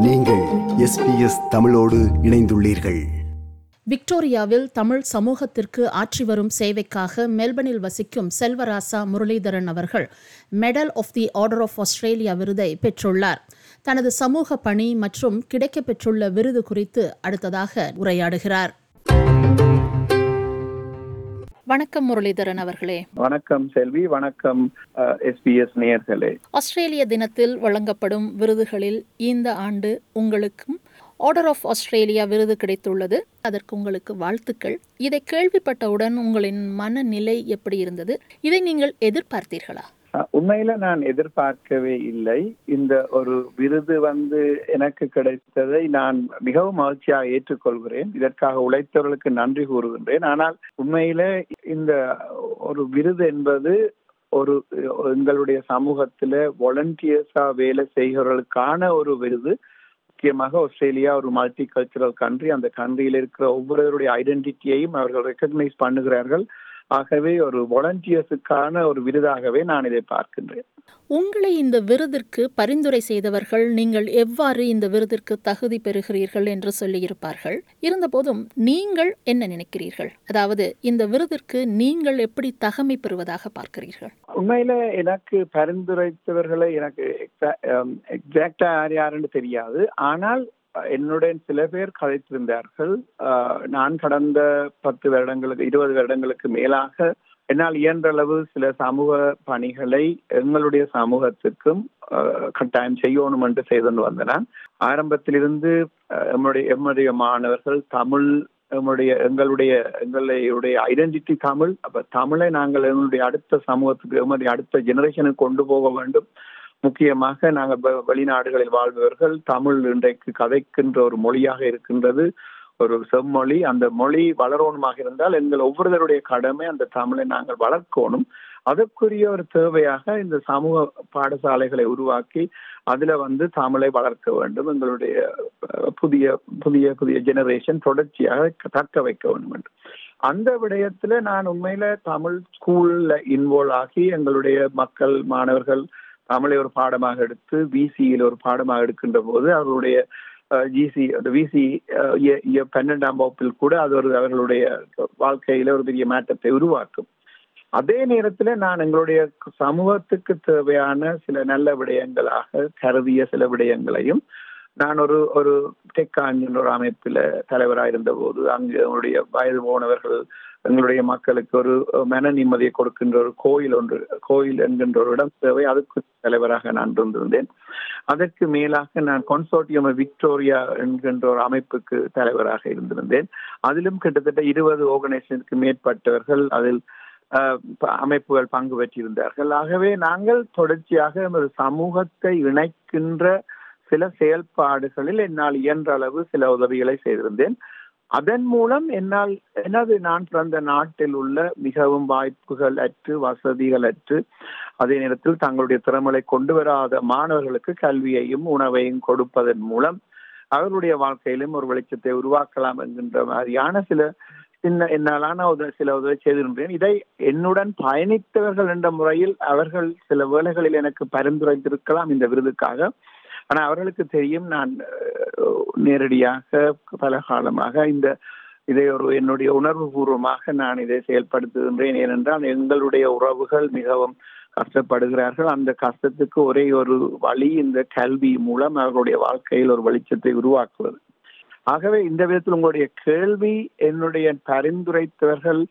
நீங்கள் எஸ்பிஎஸ் தமிழோடு இணைந்துள்ளீர்கள். விக்டோரியாவில் தமிழ் சமூகத்திற்கு ஆற்றி வரும் சேவைக்காக மெல்பர்னில் வசிக்கும் செல்வராசா முரளிதரன் அவர்கள் Medal of the Order of Australia விருதை பெற்றுள்ளார். தனது சமூக பணி மற்றும் கிடைக்கப்பெற்றுள்ள விருது குறித்து அடுத்ததாக உரையாடுகிறார். வணக்கம் முரளிதரன் அவர்களே. வணக்கம் செல்வி வணக்கம் எஸ்பிஎஸ் நேயர்களே. ஆஸ்திரேலிய தினத்தில் வழங்கப்படும் விருதுகளில் இந்த ஆண்டு உங்களுக்கும் ஆர்டர் ஆஃப் ஆஸ்திரேலியா விருது கிடைத்துள்ளது. அதற்கு உங்களுக்கு வாழ்த்துக்கள். இதை கேள்விப்பட்டவுடன் உங்களின் மனநிலை எப்படி இருந்தது? இதை நீங்கள் எதிர்பார்த்தீர்களா? உண்மையில நான் எதிர்பார்க்கவே இல்லை. இந்த ஒரு விருது வந்து எனக்கு கிடைத்ததை நான் மிகவும் மகிழ்ச்சியாக ஏற்றுக்கொள்கிறேன். இதற்காக உழைத்தவர்களுக்கு நன்றி கூறுகின்றேன். ஆனால் உண்மையில இந்த ஒரு விருது என்பது ஒரு எங்களுடைய சமூகத்துல வாலண்டியர்ஸா வேலை செய்கிறவர்களுக்கான ஒரு விருது. முக்கியமாக ஆஸ்திரேலியா ஒரு மல்டி கல்ச்சரல் கண்ட்ரி அந்த கண்ட்ரியில் இருக்கிற ஒவ்வொருவருடைய ஐடென்டிட்டியையும் அவர்கள் ரெக்கக்னைஸ் பண்ணுகிறார்கள். ஆகவே ஒரு வாலண்டியர்ஸுக்கான ஒரு விருதாகவே நான் இதை பார்க்கின்றேன். உங்களை இந்த விருதிற்கு பரிந்துரை செய்தவர்கள் நீங்கள் எவ்வாறு இந்த விருதிற்கு தகுதி பெறுகிறீர்கள் என்று சொல்லியிருப்பார்கள்? இருந்தபோதும் நீங்கள் என்ன நினைக்கிறீர்கள்? அதாவது இந்த விருதிற்கு நீங்கள் எப்படி தகமை பெறுவதாக பார்க்கிறீர்கள்? உண்மையில எனக்கு பரிந்துரைத்தவர்களை எனக்கு எக்ஸாக்டா யார் யாருன்னு தெரியாது. ஆனால் என்னுடன் சில பேர் கதைத்திருந்தார்கள். நான் கடந்த பத்து வருடங்களுக்கு இருபது வருடங்களுக்கு மேலாக என்னால் இயன்றளவு சில சமூக பணிகளை எங்களுடைய சமூகத்துக்கும் கட்டாயம் செய்யணும் என்று செய்து வந்தேன். ஆரம்பத்திலிருந்து அஹ், எம்முடைய எம்முடைய மாணவர்கள் தமிழ் எம்முடைய எங்களுடைய எங்களுடைய ஐடென்டிட்டி தமிழ். அப்ப தமிழை நாங்கள் எங்களுடைய அடுத்த சமூகத்துக்கு எங்களுடைய அடுத்த ஜெனரேஷனுக்கு கொண்டு போக வேண்டும். முக்கியமாக நாங்கள் வெளிநாடுகளில் வாழ்பவர்கள் தமிழ் இன்றைக்கு கதைக்கின்ற ஒரு மொழியாக இருக்கின்றது. ஒரு செம்மொழி. அந்த மொழி வளரணுமாக இருந்தால் எங்கள் ஒவ்வொருவருடைய கடமை அந்த தமிழை நாங்கள் வளர்க்கணும். அதற்குரிய ஒரு தேவையாக இந்த சமூக பாடசாலைகளை உருவாக்கி அதுல வந்து தமிழை வளர்க்க வேண்டும். எங்களுடைய அஹ், புதிய புதிய புதிய ஜெனரேஷன் தொடர்ச்சியாக தக்க வைக்க வேண்டும் என்று. அந்த விடயத்துல நான் உண்மையில தமிழ் ஸ்கூல்ல இன்வால்வ் ஆகி எங்களுடைய மக்கள் மாணவர்கள் தமிழை ஒரு பாடமாக எடுத்து பிசியில் ஒரு பாடமாக எடுக்கின்ற போது அவர்களுடைய ஜிசி அந்த விசி பன்னெண்டாம் வகுப்பில் கூட அது ஒரு அவர்களுடைய வாழ்க்கையில ஒரு பெரிய மாற்றத்தை உருவாக்கும். அதே நேரத்துல நான் எங்களுடைய சமூகத்துக்கு தேவையான சில நல்ல விடயங்களாக கருதிய சில விடயங்களையும் நான் ஒரு ஒரு டெக்கான் ஒரு அமைப்பில் தலைவராக இருந்த போது அங்கு எங்களுடைய வயது போனவர்கள் எங்களுடைய மக்களுக்கு ஒரு மன நிம்மதியை கொடுக்கின்ற ஒரு கோயில் ஒன்று கோயில் என்கின்ற ஒரு இடம் தேவை. அதுக்கு தலைவராக நான் இருந்திருந்தேன். அதற்கு மேலாக நான் கன்சோர்டியம் விக்டோரியா என்கின்ற ஒரு அமைப்புக்கு தலைவராக இருந்திருந்தேன். அதிலும் கிட்டத்தட்ட இருபது ஆர்கனைசேஷனுக்கு மேற்பட்டவர்கள் அதில் அஹ், அமைப்புகள் பங்கு பெற்றிருந்தார்கள். ஆகவே நாங்கள் தொடர்ச்சியாக எமது சமூகத்தை இணைக்கின்ற சில செயல்பாடுகளில் என்னால் இயன்ற அளவு சில உதவிகளை செய்திருந்தேன். அதன் மூலம் என்னால் எனது நான் பிறந்த நாட்டில் உள்ள மிகவும் வாய்ப்புகள் அற்று வசதிகள் அற்று அதே நேரத்தில் தங்களுடைய திறமையை கொண்டு வராத மாணவர்களுக்கு கல்வியையும் உணவையும் கொடுப்பதன் மூலம் அவர்களுடைய வாழ்க்கையிலும் ஒரு வெளிச்சத்தை உருவாக்கலாம் என்கின்ற மாதிரியான சில சின்ன என்னாலான உதவி சில உதவி செய்திருக்கிறேன் இதை என்னுடன் பயணித்தவர்கள் என்ற முறையில் அவர்கள் சில வேளைகளில் எனக்கு பரிந்துரைத்திருக்கலாம். இந்த விருதுக்காக ஆனால் அவர்களுக்கு தெரியும் நான் நேரடியாக பல காலமாக இந்த இதை ஒரு என்னுடைய உணர்வு பூர்வமாக நான் இதை செயல்படுத்துகின்றேன். ஏனென்றால் எங்களுடைய உறவுகள் மிகவும் கஷ்டப்படுகிறார்கள். அந்த கஷ்டத்துக்கு ஒரே ஒரு வழி இந்த கல்வி மூலம் அவர்களுடைய வாழ்க்கையில் ஒரு வெளிச்சத்தை உருவாக்குவது. ஆகவே இந்த விதத்தில் உங்களுடைய கேள்வி என்னுடைய பரிந்துரைத்தவர்கள்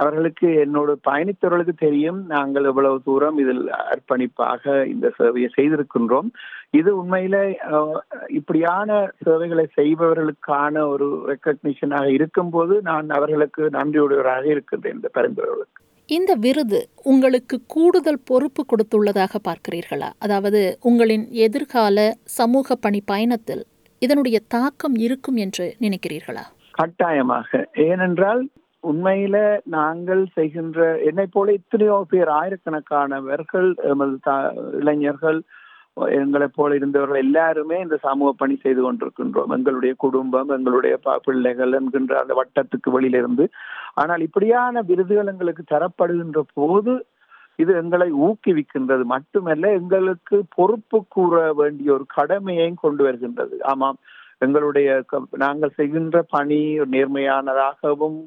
அவர்களுக்கு என்னோடு பயணித்தவர்களுக்கு தெரியும். நாங்கள் எவ்வளவு தூரம் இதில் அர்ப்பணிப்பாக இந்த சேவையை செய்திருக்கின்றோம். இது உண்மையில இப்படியான சேவைகளை செய்பவர்களுக்கான ஒரு ரெக்கக்னிஷனாக இருக்கும்போது நான் அவர்களுக்கு நன்றியுடையவராக இருக்கின்றேன் இந்த பரிந்துரைகளுக்கு. இந்த விருது உங்களுக்கு கூடுதல் பொறுப்பு கொடுத்துள்ளதாக பார்க்கிறீர்களா? அதாவது உங்களின் எதிர்கால சமூக பணி பயணத்தில் இதனுடைய தாக்கம் இருக்கும் என்று நினைக்கிறீர்களா? கட்டாயமாக. ஏனென்றால் உண்மையில நாங்கள் செய்கின்ற என்னை போல எத்தனையோ பேர் ஆயிரக்கணக்கானவர்கள் எமது த- இளைஞர்கள் எங்களை போல இருந்தவர்கள் எல்லாருமே இந்த சமூக பணி செய்து கொண்டிருக்கின்றோம். எங்களுடைய குடும்பம் எங்களுடைய பிள்ளைகள் என்கின்ற அந்த வட்டத்துக்கு வெளியிலிருந்து. ஆனால் இப்படியான விருதுகள் எங்களுக்கு தரப்படுகின்ற போது இது எங்களை ஊக்குவிக்கின்றது. மட்டுமல்ல எங்களுக்கு பொறுப்பு கூற வேண்டிய ஒரு கடமையையும் கொண்டு வருகின்றது. ஆமாம் எங்களுடைய க- நாங்கள் செய்கின்ற பணி நேர்மையானதாகவும்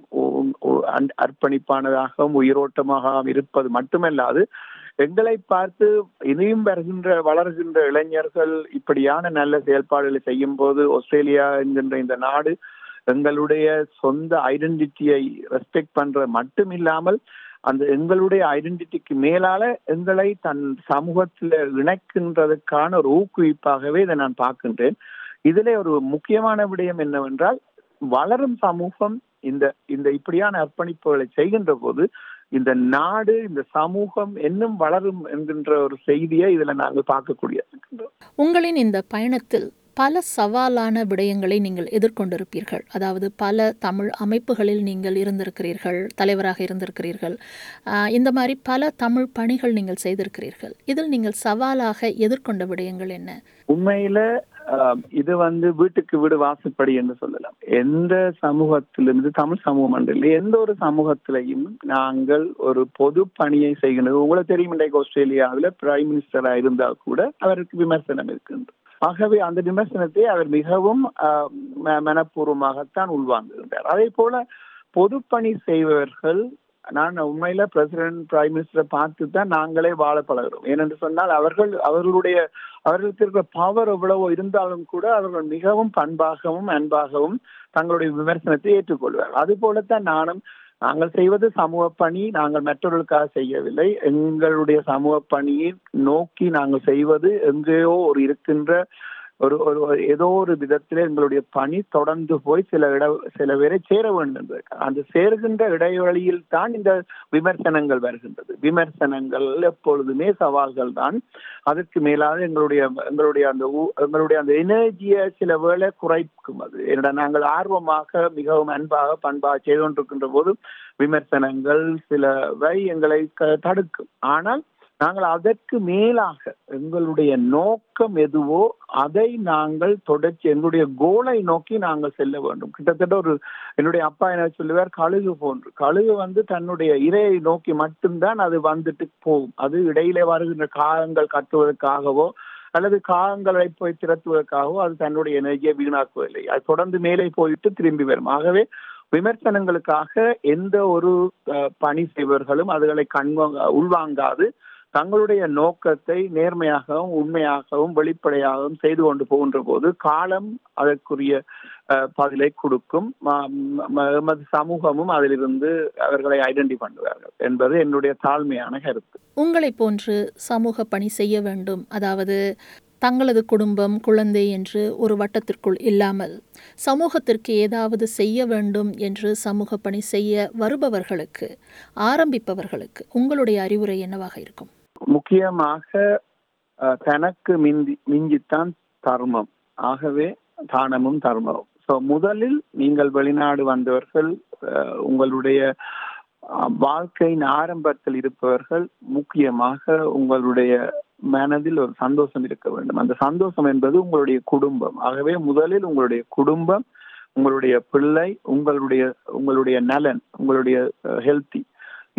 அர்ப்பணிப்பானதாகவும் உயிரோட்டமாகவும் இருப்பது மட்டுமல்லாது எங்களை பார்த்து இனியும் வருகின்ற வளர்கின்ற இளைஞர்கள் இப்படியான நல்ல செயல்பாடுகளை செய்யும் போது ஆஸ்திரேலியா என்கின்ற இந்த நாடு எங்களுடைய சொந்த ஐடென்டிட்டியை ரெஸ்பெக்ட் பண்ற மட்டும் இல்லாமல் அந்த எங்களுடைய ஐடென்டிட்டிக்கு மேலால எங்களை தன் சமூகத்தில் இணைக்கின்றதுக்கான ஒரு ஊக்குவிப்பாகவே இதை நான் பார்க்கின்றேன். இதிலே ஒரு முக்கியமான விடயம் என்னவென்றால் வளரும் சமூகம் இந்த இந்த இப்படியான அர்ப்பணிப்புகளை செய்கின்ற போது இந்த நாடு இந்த சமூகம் இன்னும் வளரும் என்கின்ற ஒரு செய்தியை இதுல நாங்கள் பார்க்கக்கூடிய உங்களின் இந்த பயணத்தில் பல சவாலான விடயங்களை நீங்கள் எதிர்கொண்டிருப்பீர்கள். அதாவது பல தமிழ் அமைப்புகளில் நீங்கள் இருந்திருக்கிறீர்கள் தலைவராக இருந்திருக்கிறீர்கள். இந்த மாதிரி பல தமிழ் பணிகள் நீங்கள் செய்திருக்கிறீர்கள். இதில் நீங்கள் சவாலாக எதிர்கொண்ட விடயங்கள் என்ன? உண்மையில இது வந்து வீட்டுக்கு வீடு வாசப்படி என்று சொல்லலாம். எந்த சமூகத்திலிருந்து தமிழ் சமூகம் இல்லை எந்த ஒரு சமூகத்திலையும் நாங்கள் ஒரு பொது பணியை செய்கின்றது. உங்களுக்கு தெரியும் இன்றைக்கு ஆஸ்திரேலியாவில் பிரைம் மினிஸ்டரா இருந்தால் கூட அவருக்கு விமர்சனம் இருக்கின்றது. ஆகவே அந்த விமர்சனத்தை அவர் மிகவும் ஆஹ், மனப்பூர்வமாகத்தான் உள்வாங்குகின்றார். அதே போல பொதுப்பணி செய்பவர்கள் நான் உண்மையில பிரசிடென்ட் பிரைம் மினிஸ்டரை பார்த்து தான் நாங்களே வாழ பழகிறோம். ஏனென்று சொன்னால் அவர்கள் அவர்களுடைய அவர்களுக்கு இருக்கிற பவர் எவ்வளவோ இருந்தாலும் கூட அவர்கள் மிகவும் பண்பாகவும் அன்பாகவும் தங்களுடைய விமர்சனத்தை ஏற்றுக்கொள்வார் அது போலத்தான் நானும் நாங்கள் செய்வது சமூக பணி நாங்கள் மற்றவர்களுக்காக செய்யவில்லை. எங்களுடைய சமூக பணியை நோக்கி நாங்கள் செய்வது எங்கேயோ ஒரு இருக்கின்ற ஒரு ஒரு ஒரு ஏதோ ஒரு விதத்தில் எங்களுடைய பணி தொடர்ந்து போய் சில இட சில பேரை சேர வேண்டும். அந்த சேருகின்ற இடைவெளியில் தான் இந்த விமர்சனங்கள் வருகின்றது. விமர்சனங்கள் எப்பொழுதுமே சவால்கள் தான். அதற்கு மேலாக எங்களுடைய எங்களுடைய அந்த ஊ- எங்களுடைய அந்த எனர்ஜியை சில வேளை குறைக்கும் அது. என்னடா நாங்கள் ஆர்வமாக மிகவும் அன்பாக பண்பாக செய்து கொண்டிருக்கின்ற போது விமர்சனங்கள் சிலவை எங்களை க- தடுக்கும். ஆனால் நாங்கள் அதற்கு மேலாக எங்களுடைய நோக்கம் எதுவோ அதை நாங்கள் தொடர்ச்சி எங்களுடைய கோலை நோக்கி நாங்கள் செல்ல வேண்டும். கிட்டத்தட்ட ஒரு என்னுடைய அப்பா என்ன சொல்லுவார்? கழுகு போன்று. கழுகு வந்து தன்னுடைய இரையை நோக்கி மட்டும்தான் அது வந்துட்டு போகும். அது இடையிலே வருகின்ற காகங்கள் கட்டுவதற்காகவோ அல்லது காகங்களை போய் திரட்டுவதற்காகவோ அது தன்னுடைய எனர்ஜியை வீணாக்குவதில்லை அது தொடர்ந்து மேலே போயிட்டு திரும்பி வரும். ஆகவே விமர்சனங்களுக்காக எந்த ஒரு பணி செய்பவர்களும் அதுகளை கண்வாங்க உள்வாங்காது. தங்களுடைய நோக்கத்தை நேர்மையாகவும் உண்மையாகவும் வெளிப்படையாகவும் செய்து கொண்டு போகின்ற போது காலம் அதற்குரிய பதிலை கொடுக்கும். எமது சமூகமும் அதிலிருந்து அவர்களை ஐடென்டி பண்ணுவார்கள் என்பது என்னுடைய தாழ்மையான கருத்து. உங்களை போன்று சமூக பணி செய்ய வேண்டும். அதாவது தங்களது குடும்பம் குழந்தை என்று ஒரு வட்டத்திற்குள் இல்லாமல் சமூகத்திற்கு ஏதாவது செய்ய வேண்டும் என்று சமூக பணி செய்ய வருபவர்களுக்கு ஆரம்பிப்பவர்களுக்கு உங்களுடைய அறிவுரை என்னவாக இருக்கும்? முக்கியமாக அஹ், தனக்கு மிந்தி மிஞ்சித்தான் தர்மம். ஆகவே தானமும் தர்மம். ஸோ முதலில் நீங்கள் வெளிநாடு வந்தவர்கள் அஹ், உங்களுடைய வாழ்க்கையின் ஆரம்பத்தில் இருப்பவர்கள் முக்கியமாக உங்களுடைய மனதில் ஒரு சந்தோஷம் இருக்க வேண்டும். அந்த சந்தோஷம் என்பது உங்களுடைய குடும்பம். ஆகவே முதலில் உங்களுடைய குடும்பம் உங்களுடைய பிள்ளை உங்களுடைய உங்களுடைய நலன் உங்களுடைய ஹெல்த்தி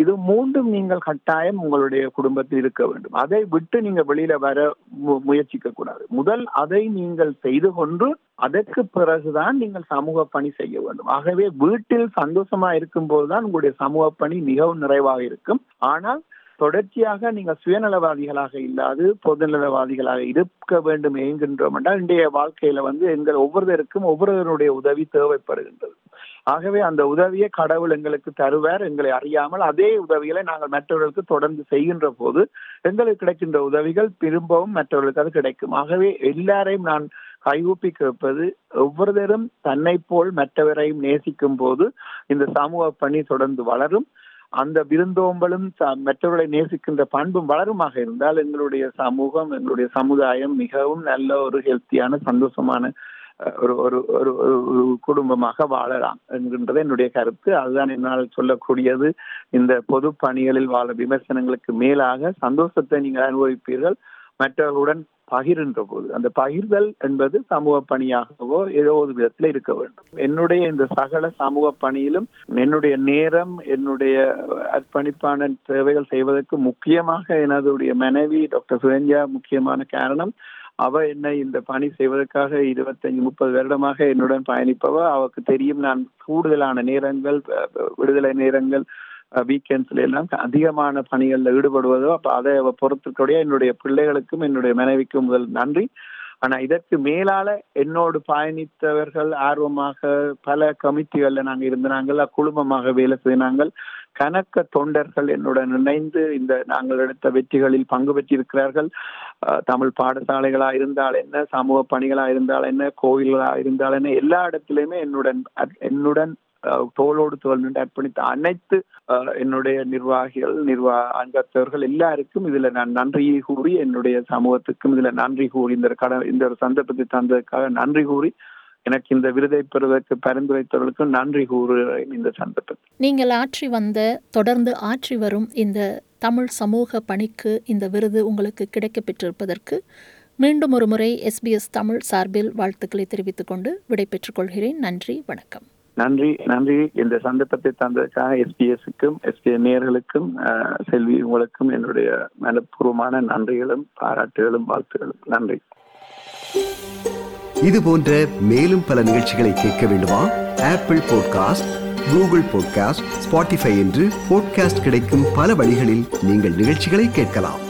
இது மூன்றும் நீங்கள் கட்டாயம் உங்களுடைய குடும்பத்தில் இருக்க வேண்டும். அதை விட்டு நீங்க வெளியில வர மு- முயற்சிக்க கூடாது. முதல் அதை நீங்கள் செய்து கொண்டு அதற்கு பிறகுதான் நீங்கள் சமூக பணி செய்ய வேண்டும். ஆகவே வீட்டில் சந்தோஷமா இருக்கும் போதுதான் உங்களுடைய சமூக பணி மிகவும் நிறைவாக இருக்கும். ஆனால் தொடர்ச்சியாக நீங்கள் சுயநலவாதிகளாக இல்லாது பொதுநலவாதிகளாக இருக்க வேண்டும் என்கின்றோம் என்றால் இன்றைய வாழ்க்கையில வந்து எங்கள் ஒவ்வொருவருக்கும் ஒவ்வொருவருடைய உதவி தேவைப்படுகின்றது. ஆகவே அந்த உதவியை கடவுள் எங்களுக்கு தருவார் எங்களை அறியாமல் அதே உதவிகளை நாங்கள் மற்றவர்களுக்கு தொடர்ந்து செய்கின்ற போது எங்களுக்கு கிடைக்கின்ற உதவிகள் திரும்பவும் மற்றவர்களுக்கு அது கிடைக்கும். ஆகவே எல்லாரையும் நான் கைகூப்பி கேட்பது ஒவ்வொருத்தரும் தன்னை போல் மற்றவரையும் நேசிக்கும் போது இந்த சமூக பணி தொடர்ந்து வளரும். அந்த விருந்தோம்பலும் ச- மற்றவர்களை நேசிக்கின்ற பண்பும் வளருமாக இருந்தால் எங்களுடைய சமூகம் எங்களுடைய சமுதாயம் மிகவும் நல்ல ஒரு ஹெல்த்தியான சந்தோஷமான ஒரு ஒரு ஒரு ஒரு குடும்பமாக வாழலாம் என்கின்றது என்னுடைய கருத்து. அதுதான் என்னால் சொல்லக்கூடியது. இந்த பொது பணிகளில் வாழ விமர்சனங்களுக்கு மேலாக சந்தோஷத்தை நீங்கள் அனுபவிப்பீர்கள். மற்றவர்களுடன் பகிர்கின்ற போது அந்த பகிர்தல் என்பது சமூக பணியாகவோ ஏதோ ஒரு விதத்தில் இருக்க வேண்டும். என்னுடைய இந்த சகல சமூக பணியிலும் என்னுடைய நேரம் என்னுடைய அர்ப்பணிப்பான சேவைகள் செய்வதற்கு முக்கியமாக எனதுடைய மனைவி டாக்டர் சுரஞ்சா முக்கியமான காரணம் அவ என்னை இந்த பணி செய்வதற்காக இருபத்தஞ்சு முப்பது வருடமாக என்னுடன் பயணிப்பவ? அவருக்கு தெரியும் நான் கூடுதலான நேரங்கள் விடுதலை நேரங்கள் வீக்கெண்ட்ஸ்ல எல்லாம் அதிகமான பணிகளில் ஈடுபடுவதோ அப்ப அதை அவ என்னுடைய பிள்ளைகளுக்கும் என்னுடைய மனைவிக்கும் முதல் நன்றி. ஆனா இதற்கு மேலால என்னோடு பயணித்தவர்கள் ஆர்வமாக பல கமிட்டிகள்ல நாங்க இருந்தாங்க குழுமமாக வேலை செய்தாங்கள் கணக்க தொண்டர்கள் என்னுடன் இணைந்து இந்த நாங்கள் எடுத்த வெற்றிகளில் பங்கு பெற்றிருக்கிறார்கள். தமிழ் பாடசாலைகளா இருந்தால் என்ன சமூக பணிகளா இருந்தால் என்ன கோயில்களா இருந்தால் என்ன எல்லா இடத்திலுமே என்னுடன் என்னுடன் தோளோடு தோல் நின்று அர்ப்பணித்த அனைத்து என்னுடைய நிர்வாகிகள் நிர்வாக அங்கத்தவர்கள் எல்லாருக்கும் இதுல நான் நன்றியை கூறி என்னுடைய சமூகத்துக்கும் இதுல நன்றி கூறி இந்த கடன் இந்த ஒரு சந்தர்ப்பத்தை தந்ததுக்காக நன்றி கூறி எனக்கு இந்த விருதை பெறுவதற்கு பரிந்துரைத்தவர்களுக்கும் நன்றி கூறுகிறேன் இந்த சந்தர்ப்பத்தில். நீங்கள் ஆற்றி வந்த தொடர்ந்து ஆற்றி வரும் இந்த தமிழ் சமூக பணிக்கு இந்த விருது உங்களுக்கு கிடைக்க பெற்றிருப்பதற்கு மீண்டும் ஒரு முறை எஸ்பிஎஸ் தமிழ் சார்பில் வாழ்த்துக்களை தெரிவித்துக் கொண்டு விடைபெற்றுக் கொள்கிறேன். நன்றி வணக்கம். நன்றி நன்றி. இந்த சந்தர்ப்பத்தை தந்ததுக்காக எஸ்பிஎஸ்க்கும் எஸ்பிஎஸ் நேர்களுக்கும் செல்வி உங்களுக்கும் என்னுடைய மனப்பூர்வமான நன்றிகளும் பாராட்டுகளும் வாழ்த்துகளும். நன்றி. இது போன்ற மேலும் பல நிகழ்ச்சிகளை கேட்க வேண்டுமா? Apple podcast Google podcast Spotify என்று பாட்காஸ்ட் கிடைக்கும் பல வழிகளில் நீங்கள் நிகழ்ச்சிகளை கேட்கலாம்.